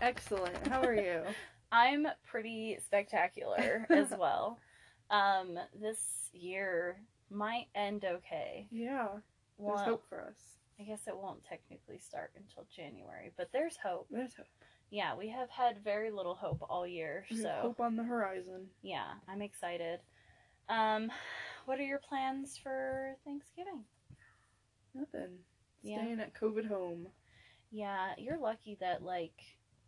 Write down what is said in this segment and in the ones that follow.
Excellent. How are you? I'm pretty spectacular as well. Um, this year might end okay. yeah. There's hope for us. I guess it won't technically start until January, but there's hope. There's hope. Yeah, we have had very little hope all year, There's so hope on the horizon. yeah, I'm excited. Um, what are your plans for Thanksgiving? Nothing. Yeah. Staying at COVID home. Yeah, you're lucky that like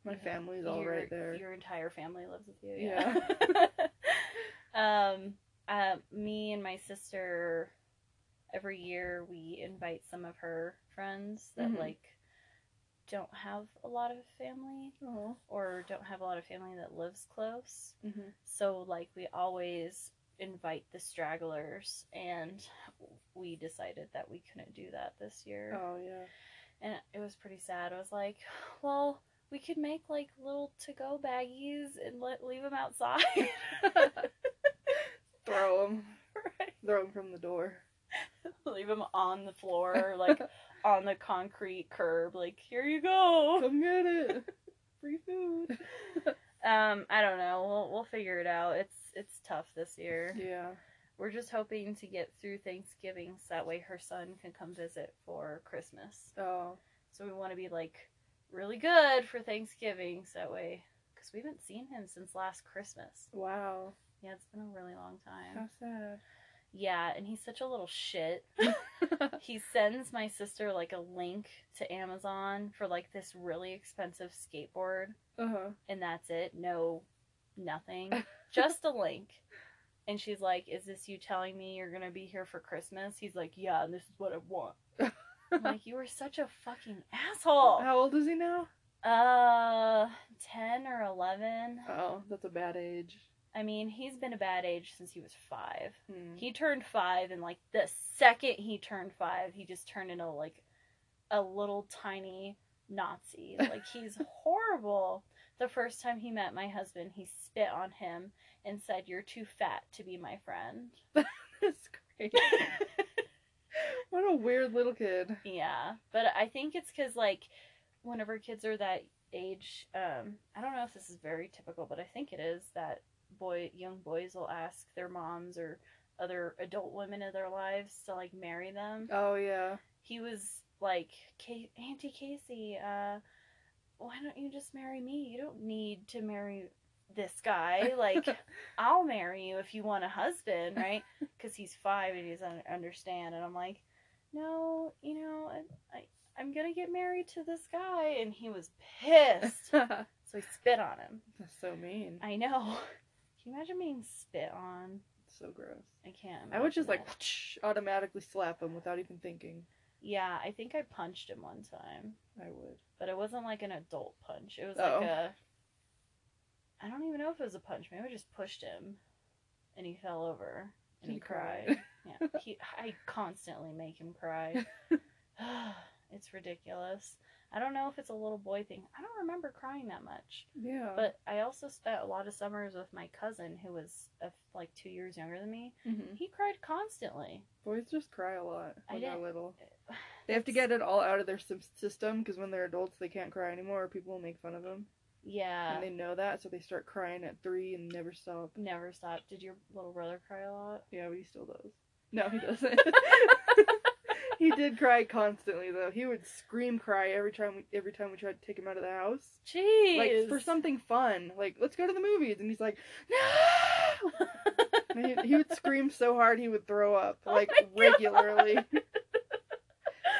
My family's all your, right there. Your entire family lives with you. Yeah. Yeah. um, uh, me and my sister, every year we invite some of her friends that Mhm. like don't have a lot of family Oh. or don't have a lot of family that lives close. hmm So like we always invite the stragglers, and we decided that we couldn't do that this year Oh yeah. and it was pretty sad. I was like, well, we could make like little to-go baggies and let leave them outside. Throw them. right. Throw them from the door. Leave them on the floor, like on the concrete curb. Like, here you go. Come get it. Free food. Um, I don't know. We'll we'll figure it out. It's it's tough this year. Yeah. We're just hoping to get through Thanksgiving so that way her son can come visit for Christmas. Oh. So we want to be like really good for Thanksgiving so that way because we haven't seen him since last Christmas. Wow. Yeah, it's been a really long time. How sad. Yeah, and he's such a little shit. he sends my sister like a link to Amazon for like this really expensive skateboard, uh huh. and that's it. No, nothing. Just a link. And she's like, Is this you telling me you're gonna be here for Christmas? He's like, Yeah, and this is what I want. I'm like, You were such a fucking asshole. How old is he now? Uh, 10 or 11. Oh, that's a bad age. I mean, he's been a bad age since he was five. Hmm. He turned five, and like the second he turned five, he just turned into like a little tiny Nazi. Like he's horrible. The first time he met my husband, he spit on him and said, "You're too fat to be my friend." That's great. what a weird little kid. yeah, but I think it's because like whenever kids are that age, um, I don't know if this is very typical, but I think it is that boy, young boys will ask their moms or other adult women in their lives to like marry them. Oh yeah. he was like, "Ca- Auntie Casey, uh, why don't you just marry me? You don't need to marry this guy. Like, I'll marry you if you want a husband, right? Because he's five and he doesn't understand. And I'm like, no, you know, I, I, I'm gonna get married to this guy. And he was pissed. So he spit on him. That's so mean. I know. Can you imagine being spit on? So gross. I can't. I would just imagine like it. automatically slap him without even thinking. Yeah, I think I punched him one time. I would. but it wasn't like an adult punch. It was Oh. like a. I don't even know if it was a punch. Maybe I just pushed him, and he fell over and he, He cried. cried. yeah, he. I constantly make him cry. it's ridiculous. I don't know if it's a little boy thing. I don't remember crying that much. Yeah. But I also spent a lot of summers with my cousin, who was uh, like two years younger than me. Mhm. He cried constantly. boys just cry a lot when they're little. They have to get it all out of their system because when they're adults they can't cry anymore or people will make fun of them. Yeah. And they know that, so they start crying at three and never stop. Never stop. Did your little brother cry a lot? Yeah, but he still does. No, he doesn't. he did cry constantly though. He would scream cry every time we every time we tried to take him out of the house. Jeez. Like for something fun. Like, let's go to the movies and he's like, No he, he would scream so hard he would throw up, Oh like God. regularly.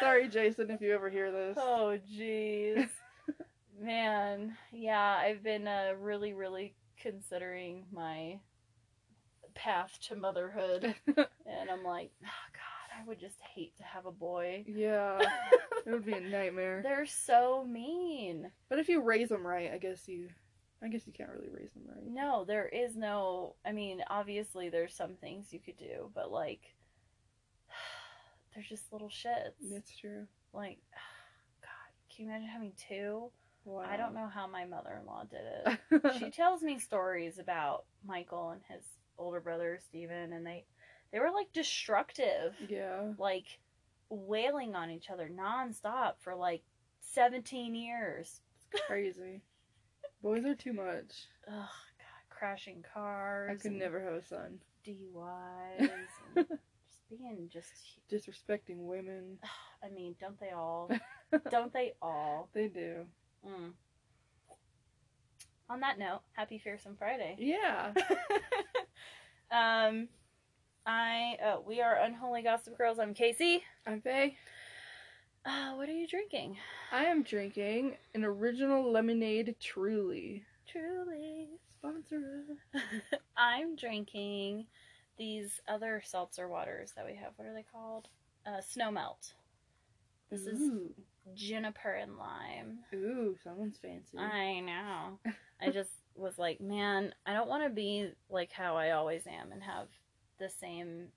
Sorry, Jason, if you ever hear this. Oh, jeez. Man, yeah, I've been uh, really, really considering my path to motherhood. and I'm like, oh, God, I would just hate to have a boy. yeah, it would be a nightmare. They're so mean. But if you raise them right, I guess you, I guess you can't really raise them right. No, there is no. I mean, obviously, there's some things you could do, but like, they're just little shits. It's true. Like, God, can you imagine having two? Wow. I don't know how my mother in law did it. she tells me stories about Michael and his older brother Steven and they they were like destructive, yeah. like wailing on each other nonstop for like 17 years. It's crazy. Boys are too much. Ugh, God, crashing cars. I could never have a son. DUIs. just being just. Disrespecting women. I mean, don't they all? don't they all? They do. Mm. On that note, happy Fearsome Friday. Yeah. um, I uh, we are Unholy Gossip Girls. I'm Casey. I'm Faye. Uh, what are you drinking? I am drinking an original lemonade truly. Truly. Sponsor. I'm drinking these other seltzer waters that we have. What are they called? Uh, Snow Melt. This is Ooh. Juniper and lime. Ooh, someone's fancy. I know. I just was like, man, I don't want to be like how I always am and have the same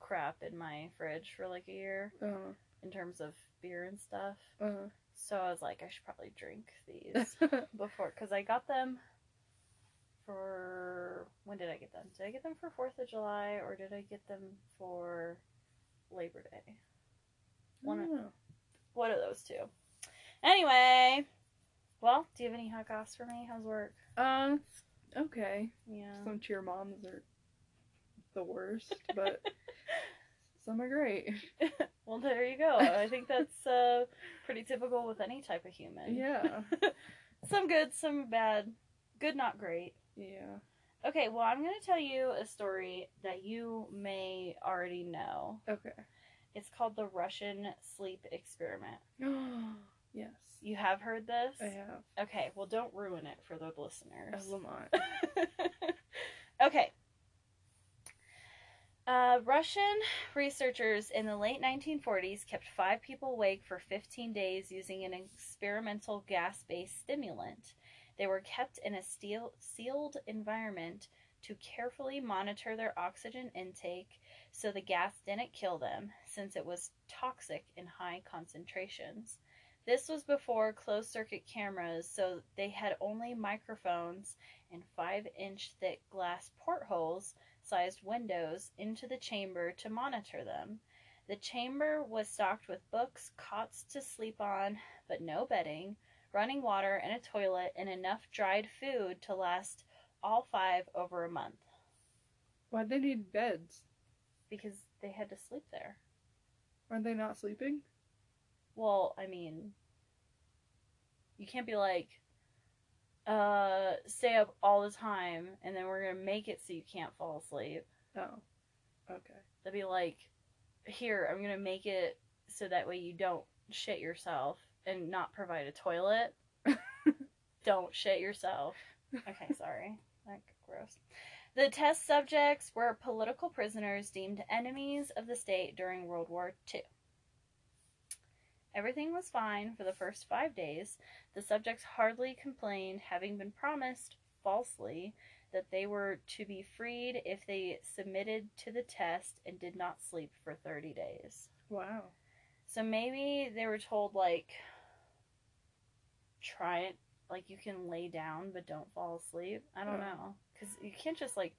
crap in my fridge for like a year Uh, in terms of beer and stuff. uh. So I was like, I should probably drink these before because I got them for when did I get them? Did I get them for Fourth of July or did I get them for Labor Day? One of- One of those two. Anyway, well, do you have any hot goss for me? How's work? Um, okay. Yeah. Some cheer moms are the worst, but some are great. Well, there you go. I think that's uh, pretty typical with any type of human. Yeah. some good, some bad. Good, not great. Yeah. Okay, well, I'm going to tell you a story that you may already know. Okay. It's called the Russian sleep experiment. yes. You have heard this? I have. Okay, well, don't ruin it for the listeners. I will not. okay. Uh, Russian researchers in the late 1940s kept five people awake for 15 days using an experimental gas based stimulant. They were kept in a steel, sealed environment to carefully monitor their oxygen intake so the gas didn't kill them, since it was toxic in high concentrations. This was before closed circuit cameras, so they had only microphones and 5 inch thick glass portholes sized windows into the chamber to monitor them. The chamber was stocked with books, cots to sleep on, but no bedding, running water and a toilet, and enough dried food to last all five over a month Why'd they need beds? Because they had to sleep there. Aren't they not sleeping? Well, I mean, you can't be like, uh, stay up all the time and then we're gonna make it so you can't fall asleep. Oh. Okay. They'd be like, here, I'm gonna make it so that way you don't shit yourself and not provide a toilet. don't shit yourself. Okay, sorry. That gross. The test subjects were political prisoners deemed enemies of the state during World War II. Everything was fine for the first five days. The subjects hardly complained, having been promised, falsely, that they were to be freed if they submitted to the test and did not sleep for 30 days. Wow. So maybe they were told, like, try it, like, you can lay down but don't fall asleep. I don't know. Because you can't just, like,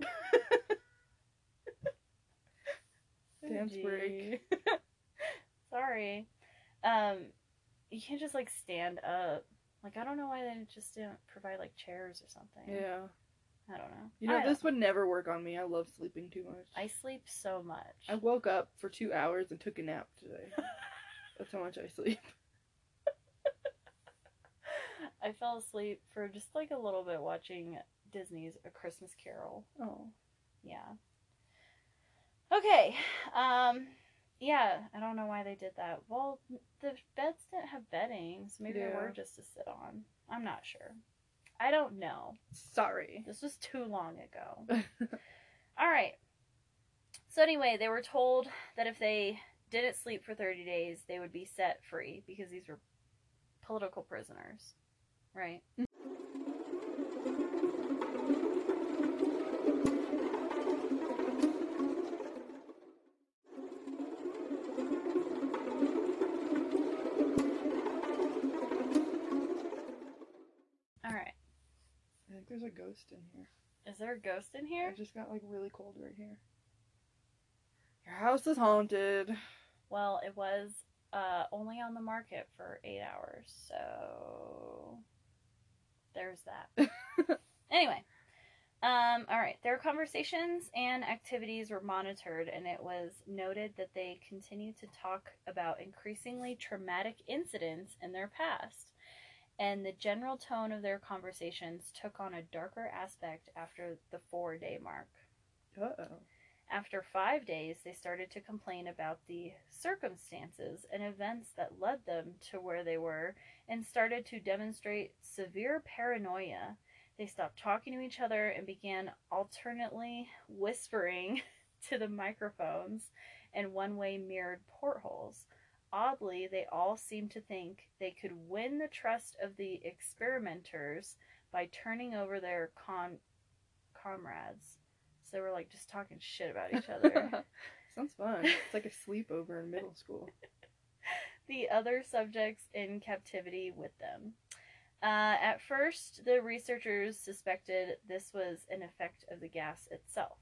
Dance break. Sorry. Um, you can't just like stand up. Like I don't know why they just didn't provide like chairs or something. Yeah. I don't know. You know, I this would never work on me. I love sleeping too much. I sleep so much. I woke up for two hours and took a nap today. That's how much I sleep. I fell asleep for just like a little bit watching Disney's A Christmas Carol. Oh. Yeah. Okay. Um yeah, I don't know why they did that. Well, the beds didn't have bedding, so maybe they were just to sit on. I'm not sure. I don't know. Sorry. This was too long ago. All right. So anyway, they were told that if they didn't sleep for 30 days, they would be set free because these were political prisoners, right? All right. I think there's a ghost in here. Is there a ghost in here? I just got like really cold right here. Your house is haunted. Well, it was uh, only on the market for eight hours. So there's that. anyway, um, all right. Their conversations and activities were monitored, and it was noted that they continued to talk about increasingly traumatic incidents in their past. And the general tone of their conversations took on a darker aspect after the four day mark. Uh oh. After five days, they started to complain about the circumstances and events that led them to where they were and started to demonstrate severe paranoia. They stopped talking to each other and began alternately whispering to the microphones and one way mirrored portholes. Oddly, they all seemed to think they could win the trust of the experimenters by turning over their comrades. They were like just talking shit about each other. Sounds fun. It's like a sleepover in middle school. the other subjects in captivity with them. Uh, at first, the researchers suspected this was an effect of the gas itself.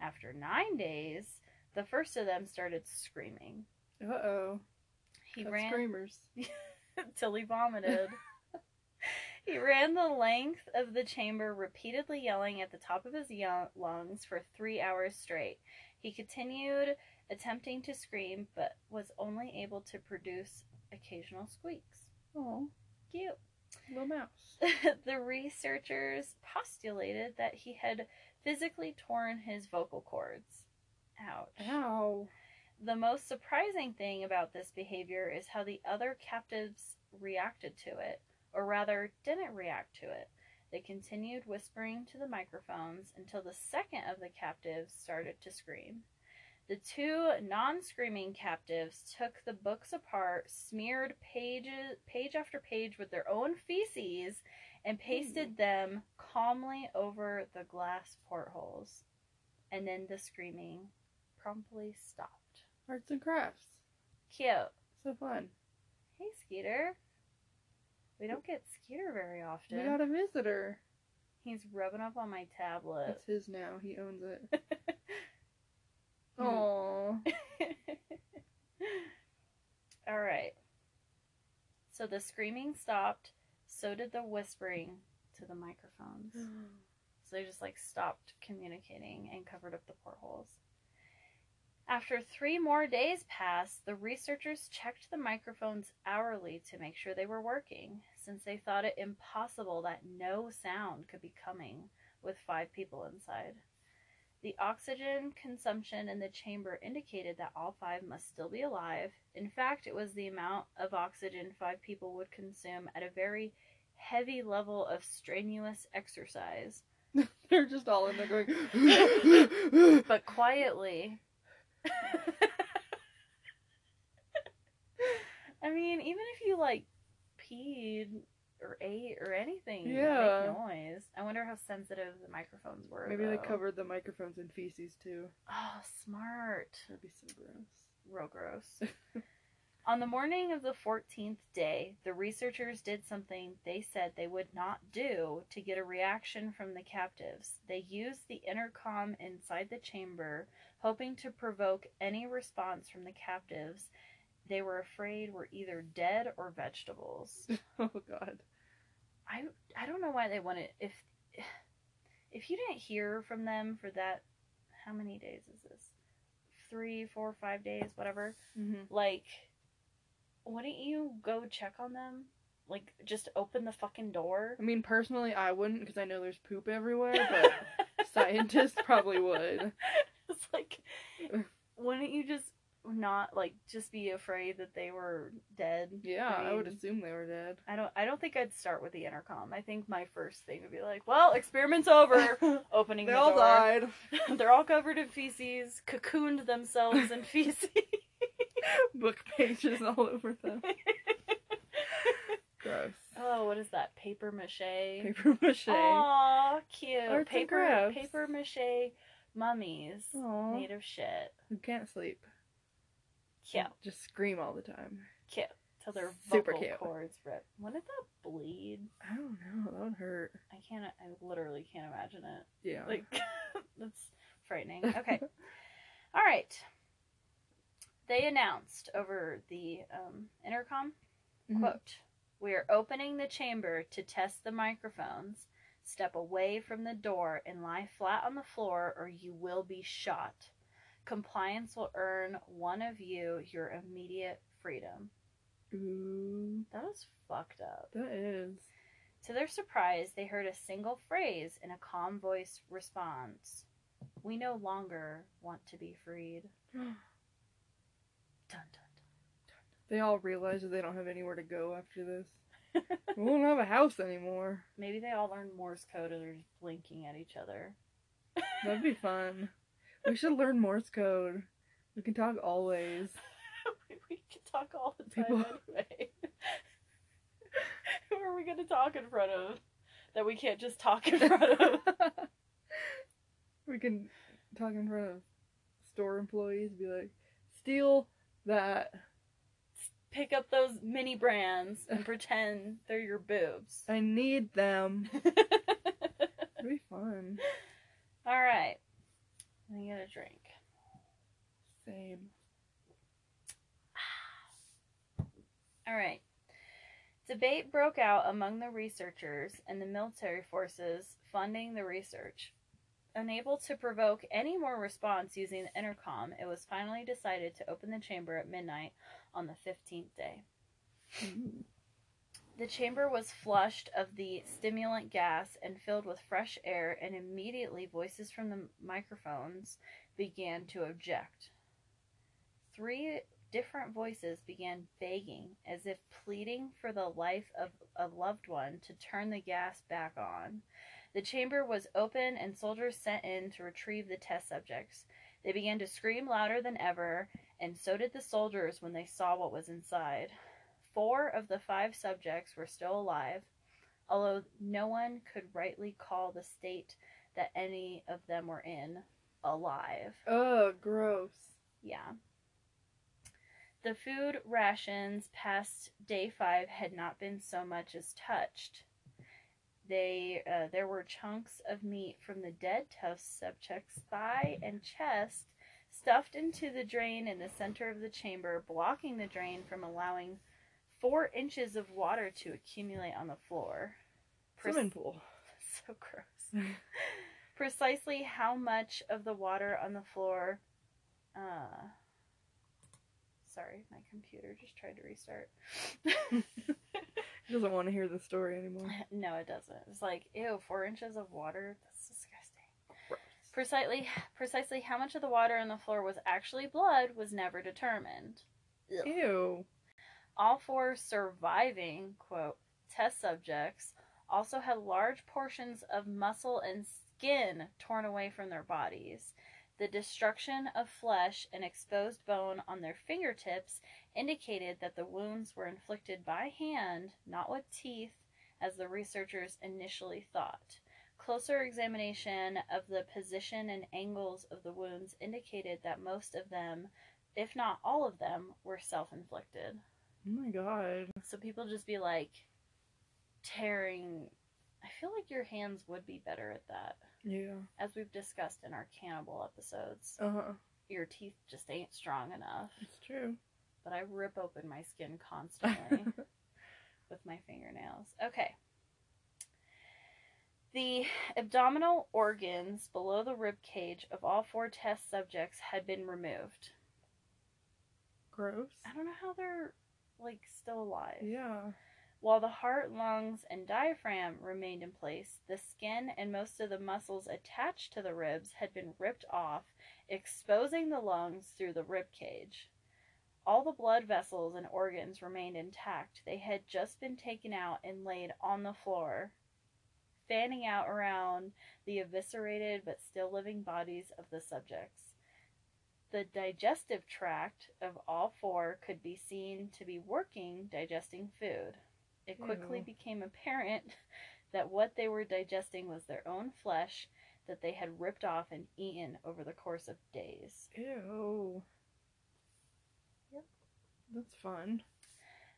After nine days, the first of them started screaming. Uh oh. He ran screamers. till he vomited. He ran the length of the chamber, repeatedly yelling at the top of his lungs for three hours straight. He continued attempting to scream, but was only able to produce occasional squeaks. Oh, Cute. little mouse. the researchers postulated that he had physically torn his vocal cords. Ouch. Ow. The most surprising thing about this behavior is how the other captives reacted to it, or rather, didn't react to it. They continued whispering to the microphones until the second of the captives started to scream. The two non-screaming captives took the books apart, smeared pages page after page with their own feces, and pasted hmm. them calmly over the glass portholes. And then the screaming promptly stopped. Arts and crafts. Cute. So fun. Hey, Skeeter. We don't get Skeeter very often. We got a visitor. He's rubbing up on my tablet. It's his now. He owns it. Oh. All right. So the screaming stopped. So did the whispering to the microphones. So they just like stopped communicating and covered up the portholes. After three more days passed, the researchers checked the microphones hourly to make sure they were working, since they thought it impossible that no sound could be coming with five people inside. The oxygen consumption in the chamber indicated that all five must still be alive. In fact, it was the amount of oxygen five people would consume at a very heavy level of strenuous exercise. They're just all in there going. But quietly. I mean, even if you like peed or ate or anything, you Yeah. make noise. I wonder how sensitive the microphones were. Maybe they covered the microphones in feces too. Oh, smart. That'd be so gross. Real gross. On the morning of the 14th day, the researchers did something they said they would not do to get a reaction from the captives. They used the intercom inside the chamber, hoping to provoke any response from the captives they were afraid were either dead or vegetables. oh god. I I don't know why they wanted if if you didn't hear from them for that how many days is this? Three, four, five days, whatever. Mm-hmm. Like, wouldn't you go check on them? Like, just open the fucking door? I mean, personally, I wouldn't because I know there's poop everywhere, but scientists probably would. it's like, wouldn't you just not like just be afraid that they were dead? Yeah, I, would assume they were dead. I don't. I don't think I'd start with the intercom. I think my first thing would be like, "Well, experiment's over." Opening they the all door. died. They're all covered in feces, cocooned themselves in feces. Book pages all over them. Gross. oh, what is that? Paper mache. Paper mache. Aw, cute. Arts paper paper mache mummies Aw. made of shit. Who can't sleep. Cute, Just scream all the time. cute. Till their Super vocal cute. cords rip. Wouldn't that bleed? I don't know. That would hurt. I can't. I literally can't imagine it. Yeah. Like, that's frightening. Okay. All right. They announced over the um, intercom, Mhm. quote, We are opening the chamber to test the microphones. Step away from the door and lie flat on the floor or you will be shot. Compliance will earn one of you your immediate freedom. Ooh, That was fucked up. that is. To their surprise, they heard a single phrase in a calm voice response We no longer want to be freed. Dun dun They all realize that they don't have anywhere to go after this. we won't have a house anymore. Maybe they all learn Morse code and they're just blinking at each other. That'd be fun. We should learn Morse code. We can talk always. we can talk all the time People- anyway. Who are we going to talk in front of that we can't just talk in front of? we can talk in front of store employees, be like, steal that. Pick up those mini brands and pretend they're your boobs. I need them. It'd be fun. all right. Let me get a drink. Same. All right. Debate broke out among the researchers and the military forces funding the research. Unable to provoke any more response using the intercom, it was finally decided to open the chamber at midnight on the 15th day. The chamber was flushed of the stimulant gas and filled with fresh air, and immediately voices from the microphones began to object. Three different voices began begging, as if pleading for the life of a loved one, to turn the gas back on. The chamber was open, and soldiers sent in to retrieve the test subjects. They began to scream louder than ever, and so did the soldiers when they saw what was inside. Four of the five subjects were still alive, although no one could rightly call the state that any of them were in alive. Ugh, gross. Yeah. The food rations past day five had not been so much as touched. They uh, there were chunks of meat from the dead test subject's thigh and chest stuffed into the drain in the center of the chamber, blocking the drain from allowing four inches of water to accumulate on the floor. Pre- Swimming pool. so gross. Precisely how much of the water on the floor. Uh, sorry, my computer just tried to restart. He doesn't want to hear the story anymore. no, it doesn't. It's like, ew, four inches of water? That's disgusting. Gross. Precisely, precisely how much of the water on the floor was actually blood was never determined. Ugh. Ew. All four surviving, quote, test subjects also had large portions of muscle and skin torn away from their bodies. The destruction of flesh and exposed bone on their fingertips indicated that the wounds were inflicted by hand, not with teeth, as the researchers initially thought. Closer examination of the position and angles of the wounds indicated that most of them, if not all of them, were self inflicted. Oh my god. So people just be like tearing. I feel like your hands would be better at that. Yeah. As we've discussed in our cannibal episodes, Uh huh. your teeth just ain't strong enough. It's true. But I rip open my skin constantly with my fingernails. Okay. The abdominal organs below the rib cage of all four test subjects had been removed. Gross. I don't know how they're like still alive. Yeah. While the heart, lungs, and diaphragm remained in place, the skin and most of the muscles attached to the ribs had been ripped off, exposing the lungs through the rib cage. All the blood vessels and organs remained intact. They had just been taken out and laid on the floor, fanning out around the eviscerated but still living bodies of the subjects. The digestive tract of all four could be seen to be working, digesting food. It quickly Ew. became apparent that what they were digesting was their own flesh that they had ripped off and eaten over the course of days. Ew. Yep. That's fun.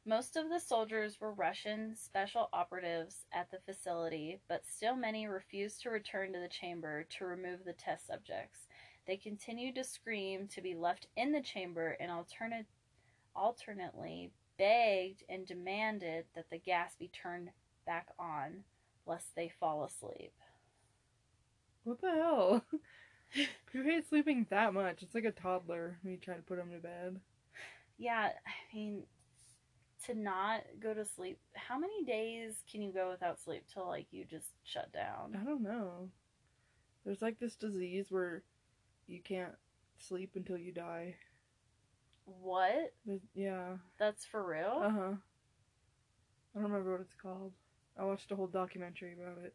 Most of the soldiers were Russian special operatives at the facility, but still many refused to return to the chamber to remove the test subjects. They continued to scream to be left in the chamber and alternate, alternately begged and demanded that the gas be turned back on lest they fall asleep. What the hell? Who hates sleeping that much? It's like a toddler when you try to put him to bed. Yeah, I mean, to not go to sleep, how many days can you go without sleep till like you just shut down? I don't know. There's like this disease where you can't sleep until you die. What? Yeah. That's for real? Uh huh. I don't remember what it's called. I watched a whole documentary about it.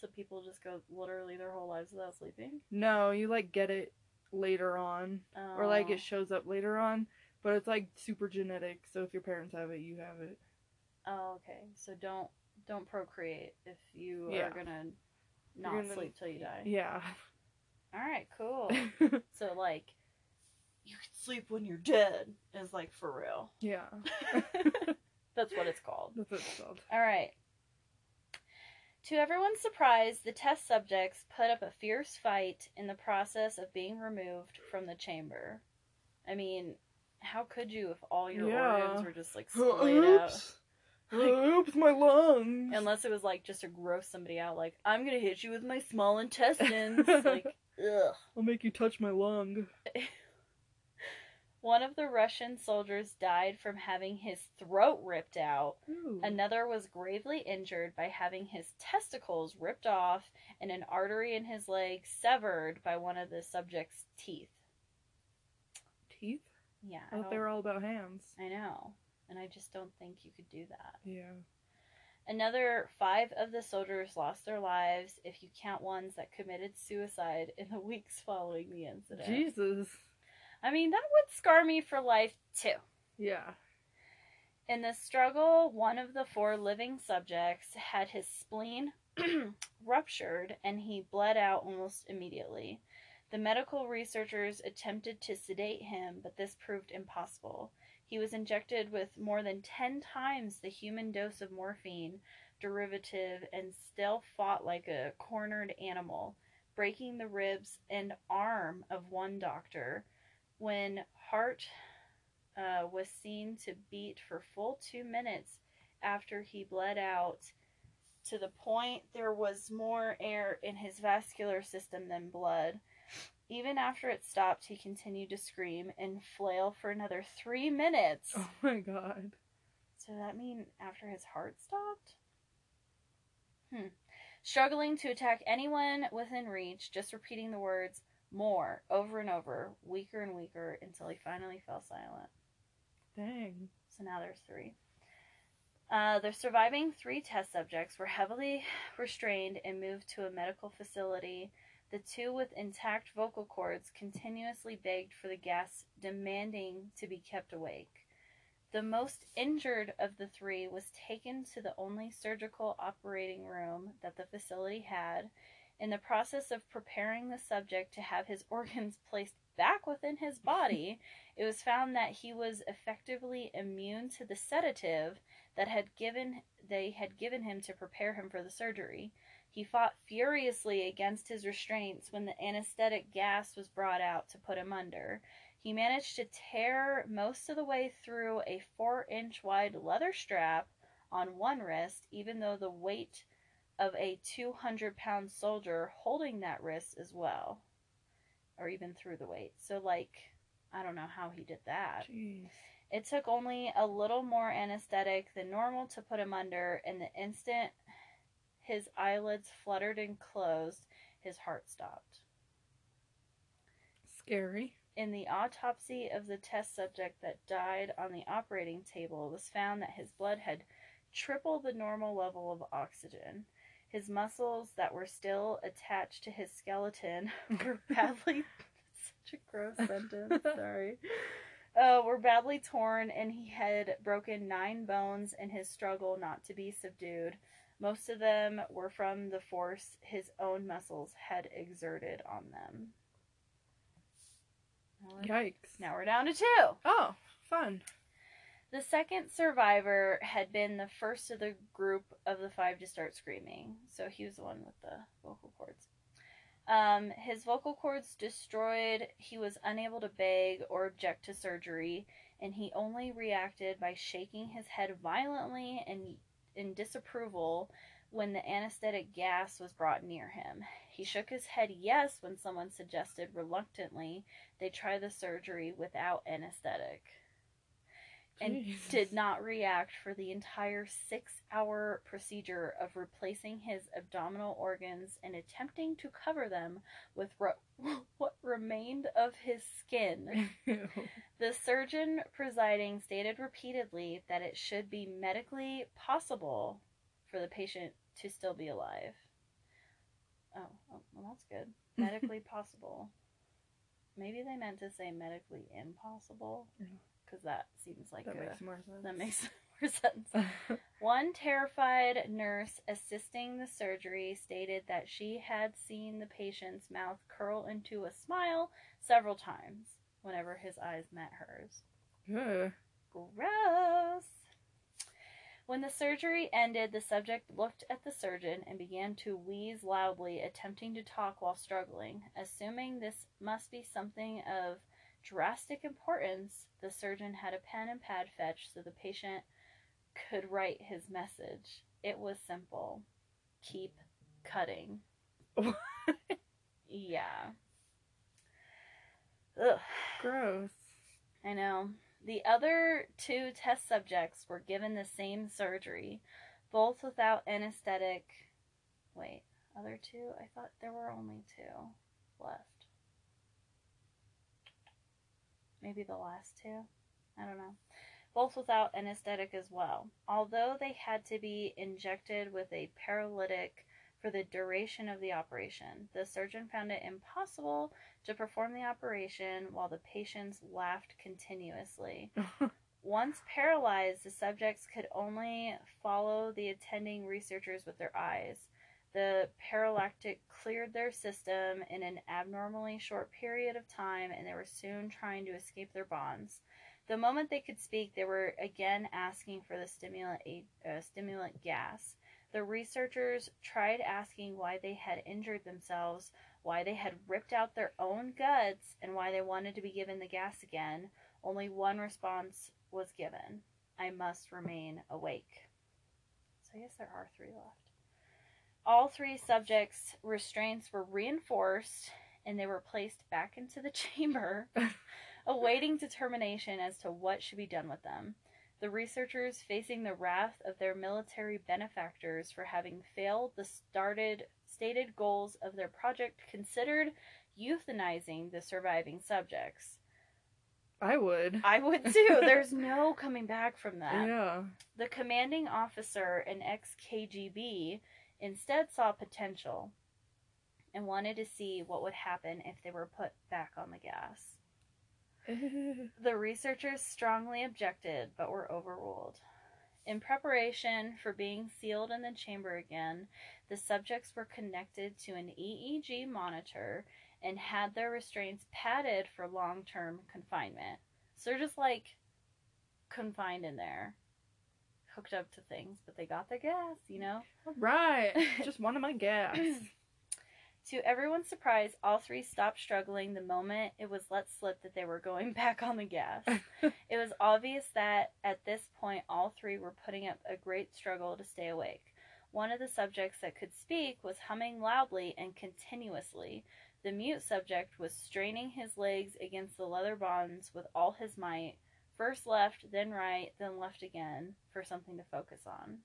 So people just go literally their whole lives without sleeping? No, you like get it later on, or like Oh. it shows up later on, but it's like super genetic. So if your parents have it, you have it. Oh, okay. So don't don't procreate if you Yeah. are gonna not gonna- sleep till you die. Yeah. All right, cool. so like, sleep when you're dead is like for real. yeah. That's what it's called. That's what it's called. All right. To everyone's surprise, the test subjects put up a fierce fight in the process of being removed from the chamber. I mean, how could you if all your Yeah. organs were just like splayed out? Oops. Oops, my lungs. Unless it was like just to gross somebody out, like I'm gonna hit you with my small intestines. like, ugh. I'll make you touch my lung. One of the Russian soldiers died from having his throat ripped out. Ooh. Another was gravely injured by having his testicles ripped off and an artery in his leg severed by one of the subject's teeth. Teeth? Yeah, oh, I I, thought they don't- were all about hands. I know, and I just don't think you could do that. Yeah. Another five of the soldiers lost their lives, if you count ones that committed suicide in the weeks following the incident. Jesus. I mean, that would scar me for life too. Yeah. In the struggle, one of the four living subjects had his spleen ruptured and he bled out almost immediately. The medical researchers attempted to sedate him, but this proved impossible. He was injected with more than 10 times the human dose of morphine derivative and still fought like a cornered animal, breaking the ribs and arm of one doctor. When heart uh, was seen to beat for full two minutes after he bled out to the point there was more air in his vascular system than blood. Even after it stopped, he continued to scream and flail for another three minutes. Oh my god. So that mean after his heart stopped? Hmm. Struggling to attack anyone within reach, just repeating the words more over and over, weaker and weaker, until he finally fell silent. Dang. So now there's three. Uh, the surviving three test subjects were heavily restrained and moved to a medical facility. The two with intact vocal cords continuously begged for the gas, demanding to be kept awake. The most injured of the three was taken to the only surgical operating room that the facility had. In the process of preparing the subject to have his organs placed back within his body, it was found that he was effectively immune to the sedative that had given they had given him to prepare him for the surgery. He fought furiously against his restraints when the anesthetic gas was brought out to put him under. He managed to tear most of the way through a four inch wide leather strap on one wrist, even though the weight of a 200 pound soldier holding that wrist as well, or even through the weight. So, like, I don't know how he did that. Jeez. It took only a little more anesthetic than normal to put him under, and the instant his eyelids fluttered and closed, his heart stopped. Scary. In the autopsy of the test subject that died on the operating table, it was found that his blood had triple the normal level of oxygen. His muscles that were still attached to his skeleton were badly. such a gross sentence, sorry. Uh, were badly torn, and he had broken nine bones in his struggle not to be subdued. Most of them were from the force his own muscles had exerted on them. Yikes. Now we're down to two. Oh, fun. The second survivor had been the first of the group of the five to start screaming, so he was the one with the vocal cords. Um, his vocal cords destroyed. He was unable to beg or object to surgery, and he only reacted by shaking his head violently and in disapproval when the anesthetic gas was brought near him. He shook his head yes when someone suggested reluctantly they try the surgery without anesthetic and did not react for the entire six hour procedure of replacing his abdominal organs and attempting to cover them with what remained of his skin. The surgeon presiding stated repeatedly that it should be medically possible for the patient to still be alive. Oh, oh well, that's good. Medically possible. Maybe they meant to say medically impossible. Because that seems like that a, makes more sense. that makes more sense. One terrified nurse assisting the surgery stated that she had seen the patient's mouth curl into a smile several times whenever his eyes met hers. Ugh. Gross! When the surgery ended, the subject looked at the surgeon and began to wheeze loudly, attempting to talk while struggling. Assuming this must be something of drastic importance, the surgeon had a pen and pad fetched so the patient could write his message. It was simple keep cutting. yeah. Ugh. Gross. I know. The other two test subjects were given the same surgery, both without anesthetic. Wait, other two? I thought there were only two left. Maybe the last two? I don't know. Both without anesthetic as well. Although they had to be injected with a paralytic for the duration of the operation, the surgeon found it impossible to perform the operation while the patients laughed continuously. Once paralyzed, the subjects could only follow the attending researchers with their eyes. The paralytic cleared their system in an abnormally short period of time, and they were soon trying to escape their bonds. The moment they could speak, they were again asking for the stimulant, uh, stimulant gas. The researchers tried asking why they had injured themselves, why they had ripped out their own guts, and why they wanted to be given the gas again. Only one response was given I must remain awake. So I guess there are three left. All three subjects' restraints were reinforced and they were placed back into the chamber, awaiting determination as to what should be done with them. The researchers, facing the wrath of their military benefactors for having failed the started stated goals of their project, considered euthanizing the surviving subjects. I would. I would too. There's no coming back from that. Yeah. The commanding officer, an ex KGB, instead saw potential and wanted to see what would happen if they were put back on the gas. The researchers strongly objected but were overruled. In preparation for being sealed in the chamber again, the subjects were connected to an EEG monitor and had their restraints padded for long term confinement. So they're just like confined in there, hooked up to things, but they got their gas, you know? right. Just one of my gas. To everyone's surprise, all three stopped struggling the moment it was let slip that they were going back on the gas. it was obvious that at this point, all three were putting up a great struggle to stay awake. One of the subjects that could speak was humming loudly and continuously. The mute subject was straining his legs against the leather bonds with all his might, first left, then right, then left again, for something to focus on.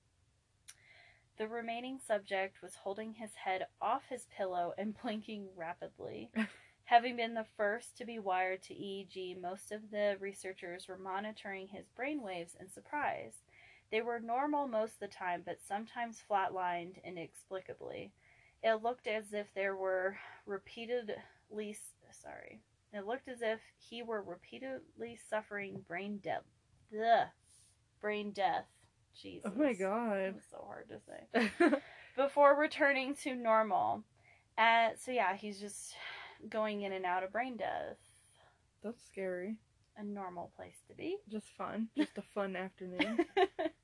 The remaining subject was holding his head off his pillow and blinking rapidly. Having been the first to be wired to EEG, most of the researchers were monitoring his brainwaves in surprise. They were normal most of the time, but sometimes flatlined inexplicably. It looked as if there were repeatedly sorry. It looked as if he were repeatedly suffering brain death. The brain death. Jesus. oh my god. It was so hard to say. Before returning to normal. Uh, so yeah, he's just going in and out of brain death. That's scary. A normal place to be. Just fun. Just a fun afternoon.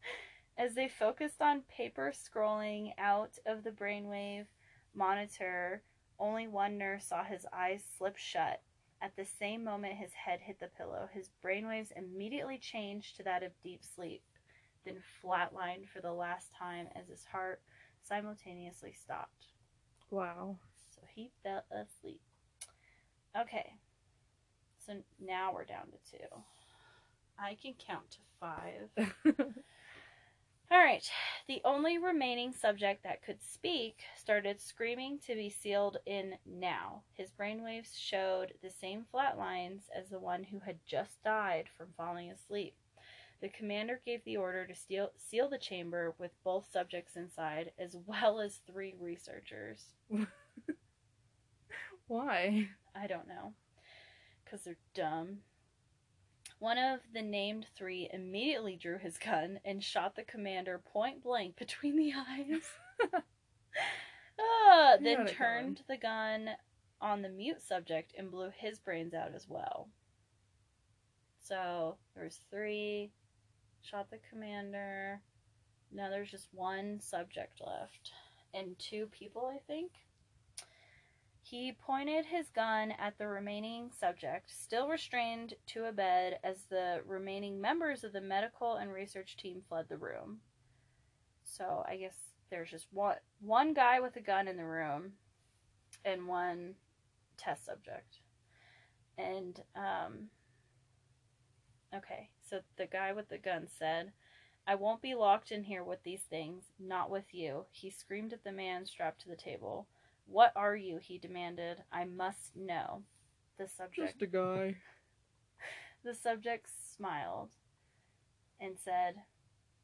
As they focused on paper scrolling out of the brainwave monitor, Only one nurse saw his eyes slip shut. At the same moment his head hit the pillow, his brainwaves immediately changed to that of deep sleep, then flatlined for the last time as his heart simultaneously stopped. Wow. So he fell asleep. Okay. So now we're down to two. I can count to five. All right. The only remaining subject that could speak started screaming to be sealed in now. His brainwaves showed the same flat lines as the one who had just died from falling asleep. The commander gave the order to seal, seal the chamber with both subjects inside, as well as three researchers. Why? I don't know. Because they're dumb. One of the named three immediately drew his gun and shot the commander point blank between the eyes. Ah, you then turned the gun on the mute subject and blew his brains out as well. So there's three, shot the commander. Now there's just one subject left. And two people, I think. He pointed his gun at the remaining subject, still restrained to a bed as the remaining members of the medical and research team fled the room. So I guess there's just one one guy with a gun in the room and one test subject. And um okay, so the guy with the gun said, I won't be locked in here with these things, not with you. He screamed at the man strapped to the table. What are you? he demanded. I must know. The subject Just a guy. the subject smiled and said,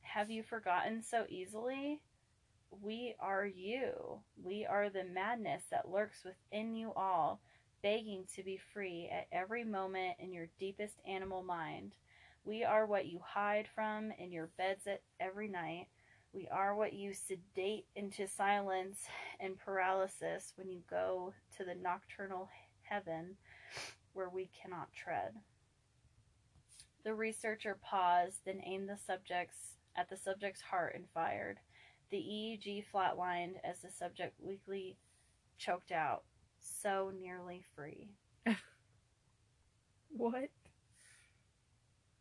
Have you forgotten so easily? We are you. We are the madness that lurks within you all, begging to be free at every moment in your deepest animal mind. We are what you hide from in your beds at every night. We are what you sedate into silence and paralysis when you go to the nocturnal heaven where we cannot tread. The researcher paused, then aimed the subjects at the subject's heart and fired. The EEG flatlined as the subject weakly choked out, so nearly free. What?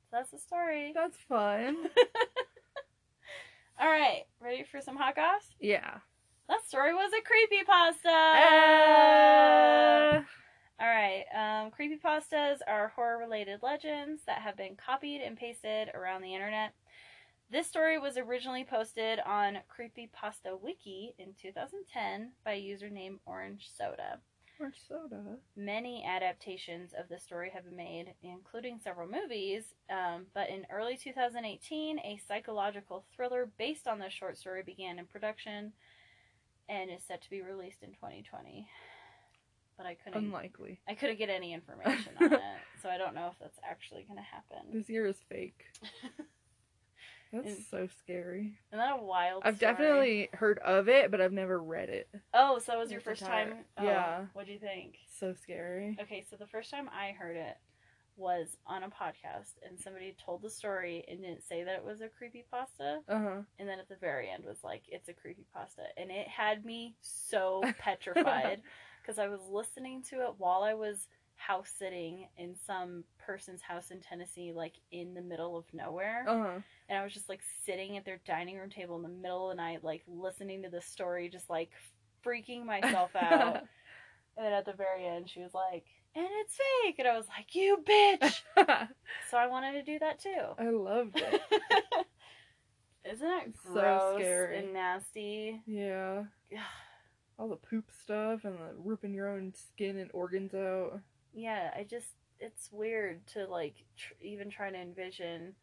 So that's the story. That's fun. All right, ready for some hot goss? yeah. That story was a creepypasta. Uh, All right, um, creepypastas are horror related legends that have been copied and pasted around the internet. This story was originally posted on Creepypasta Wiki in 2010 by a user named OrangeSoda. Orange soda. Many adaptations of the story have been made, including several movies, um, but in early 2018, a psychological thriller based on the short story began in production and is set to be released in 2020. But I couldn't Unlikely. I couldn't get any information on it, so I don't know if that's actually going to happen. This year is fake. That's And- so scary. Isn't that a wild I've story? definitely heard of it, but I've never read it. Oh, so that was your first time? Oh, yeah. What'd you think? So scary. Okay, so the first time I heard it was on a podcast, and somebody told the story and didn't say that it was a creepypasta. Uh huh. And then at the very end was like, it's a creepy pasta," And it had me so petrified because I was listening to it while I was house sitting in some person's house in Tennessee, like in the middle of nowhere. Uh huh. And I was just like sitting at their dining room table in the middle of the night, like listening to the story, just like freaking myself out. and then at the very end, she was like, and it's fake. And I was like, you bitch. so I wanted to do that too. I loved it. Isn't So gross scary. and nasty? Yeah. All the poop stuff and the ripping your own skin and organs out. Yeah, I just it's weird to like tr- even try to envision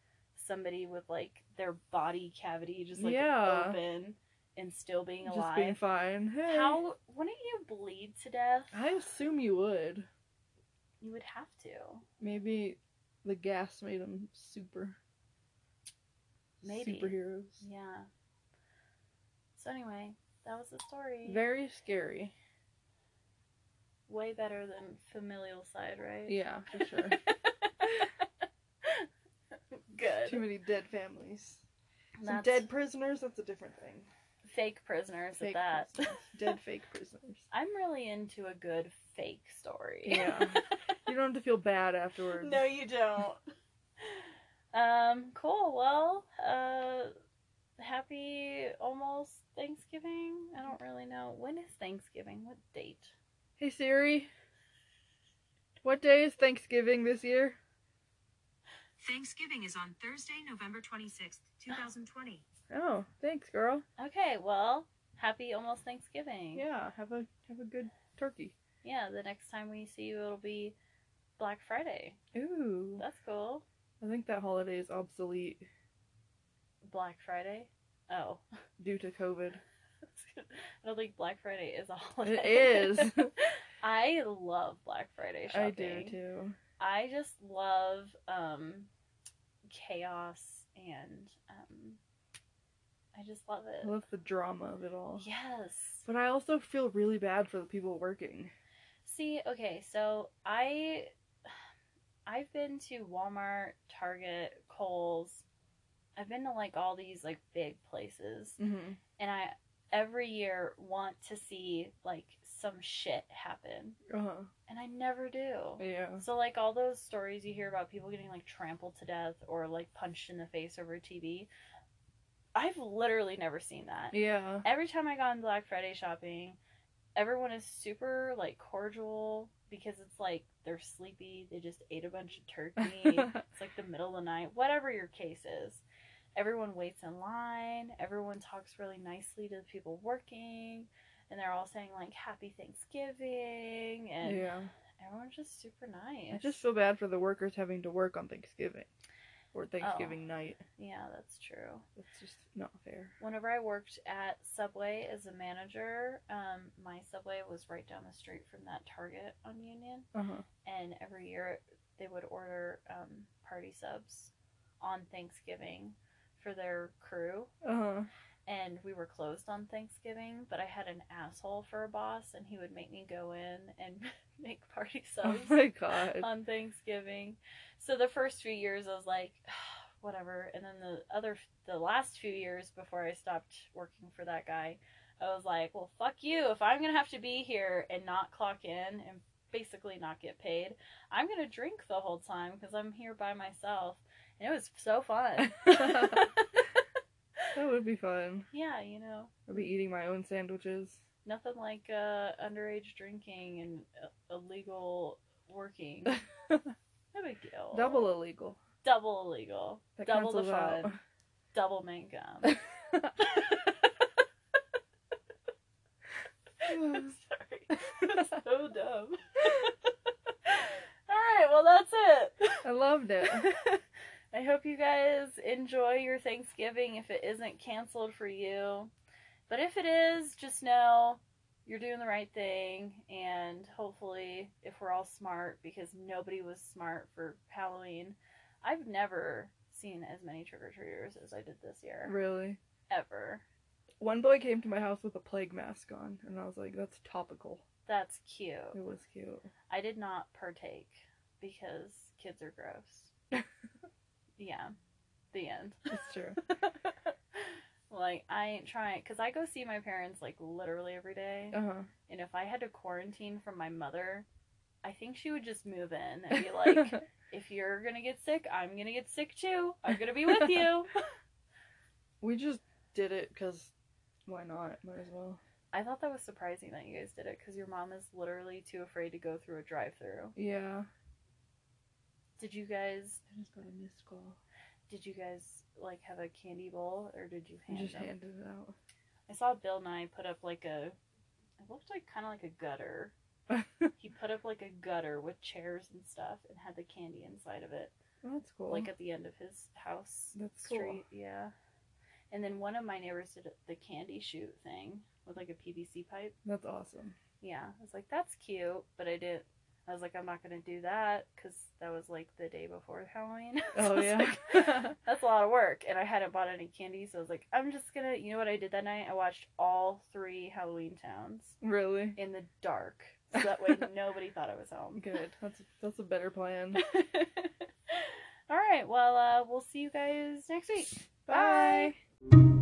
somebody with like their body cavity just like Yeah. open and still being alive. Just being fine. Hey. How wouldn't you bleed to death? I assume you would. You would have to. Maybe the gas made them super. Maybe. Superheroes. Yeah. So anyway, that was the story. Very scary. Way better than familicide, right? Yeah, for sure. Good. Too many dead families. Some That's dead prisoners, that's a different thing. Fake prisoners Fake at that. prisoners. Dead fake prisoners. I'm really into a good fake story. Yeah. You don't have to feel bad afterwards. no, you don't. um, cool. Well, uh, happy almost Thanksgiving. I don't really know. When is Thanksgiving? What date? Hey Siri. What day is Thanksgiving this year? Thanksgiving is on Thursday, November 26th, 2020. Oh, thanks, girl. Okay, well, happy almost Thanksgiving. Yeah, have a have a good turkey. Yeah, the next time we see you, it'll be Black Friday. Ooh. That's cool. I think that holiday is obsolete Black Friday? Oh. due to COVID. I don't think Black Friday is a holiday. It is. I love Black Friday shopping. I do too. I just love um, chaos and um, I just love it. I love the drama of it all. Yes. But I also feel really bad for the people working. See, okay, so I I've been to Walmart, Target, Kohl's. I've been to like all these like big places Mm-hmm. and I every year want to see like some shit happen Uh huh. and I never do. Yeah. So like all those stories you hear about people getting like trampled to death or like punched in the face over TV, I've literally never seen that. Yeah. Every time I go on Black Friday shopping, everyone is super like cordial because it's like they're sleepy, they just ate a bunch of turkey. it's like the middle of the night, whatever your case is. Everyone waits in line, everyone talks really nicely to the people working, and they're all saying like happy Thanksgiving and yeah. everyone's just super nice. I just feel bad for the workers having to work on Thanksgiving or Thanksgiving night. Yeah, that's true. It's just not fair. Whenever I worked at Subway as a manager, um, my Subway was right down the street from that Target on Union, Uh huh. and every year they would order um, party subs on Thanksgiving for their crew. Uh huh. And we were closed on Thanksgiving, but I had an asshole for a boss, and he would make me go in and make party subs. Oh my god. on Thanksgiving. So the first few years I was like, whatever. And then the other, the last few years before I stopped working for that guy, I was like, well, fuck you. If I'm going to have to be here and not clock in and basically not get paid, I'm to drink the whole time because I'm here by myself. And it was so fun. That would be fun. yeah, you know, I'd be eating my own sandwiches. nothing like uh, underage drinking and uh, illegal working. No big deal. Double illegal. Double illegal. That Double the fun. Doublemint gum. Sorry. so dumb. Alright, well, that's it. I loved it. I hope you guys enjoy your Thanksgiving if it isn't canceled for you. But if it is, just know you're doing the right thing. And hopefully, if we're all smart, because nobody was smart for Halloween, I've never seen as many trick or treaters as I did this year. Really. Ever. One boy came to my house with a plague mask on, and I was like, that's topical. That's cute. It was cute. I did not partake because kids are gross. yeah. The end. It's true. like I ain't trying because I go see my parents like literally every day, Uh huh. and if I had to quarantine from my mother, I think she would just move in and be like, "If you're gonna get sick, I'm gonna get sick too. I'm gonna be with you." we just did it because why not? Might as well. I thought that was surprising that you guys did it because your mom is literally too afraid to go through a drive-through. Yeah. Did you guys? I just got a missed call. Did you guys like have a candy bowl or did you I hand just them? handed it out. I saw Bill and I put up like a. It looked like kind of like a gutter. He put up like a gutter with chairs and stuff and had the candy inside of it, That's cool. like at the end of his house That's cool. Yeah. And then one of my neighbors did the candy chute thing with like a PVC pipe. That's awesome. Yeah, I was like, that's cute, but I didn't. I was like, I'm not gonna do that because that was like the day before Halloween. So Oh yeah. like, that's a lot of work, and I hadn't bought any candy, so I was like, I'm just gonna. You know what I did that night? I watched all three Halloween Towns really in the dark, so that way nobody thought I was home. good. That's that's a better plan. all right, well, uh, we'll see you guys next week. Bye. Bye. Thank you.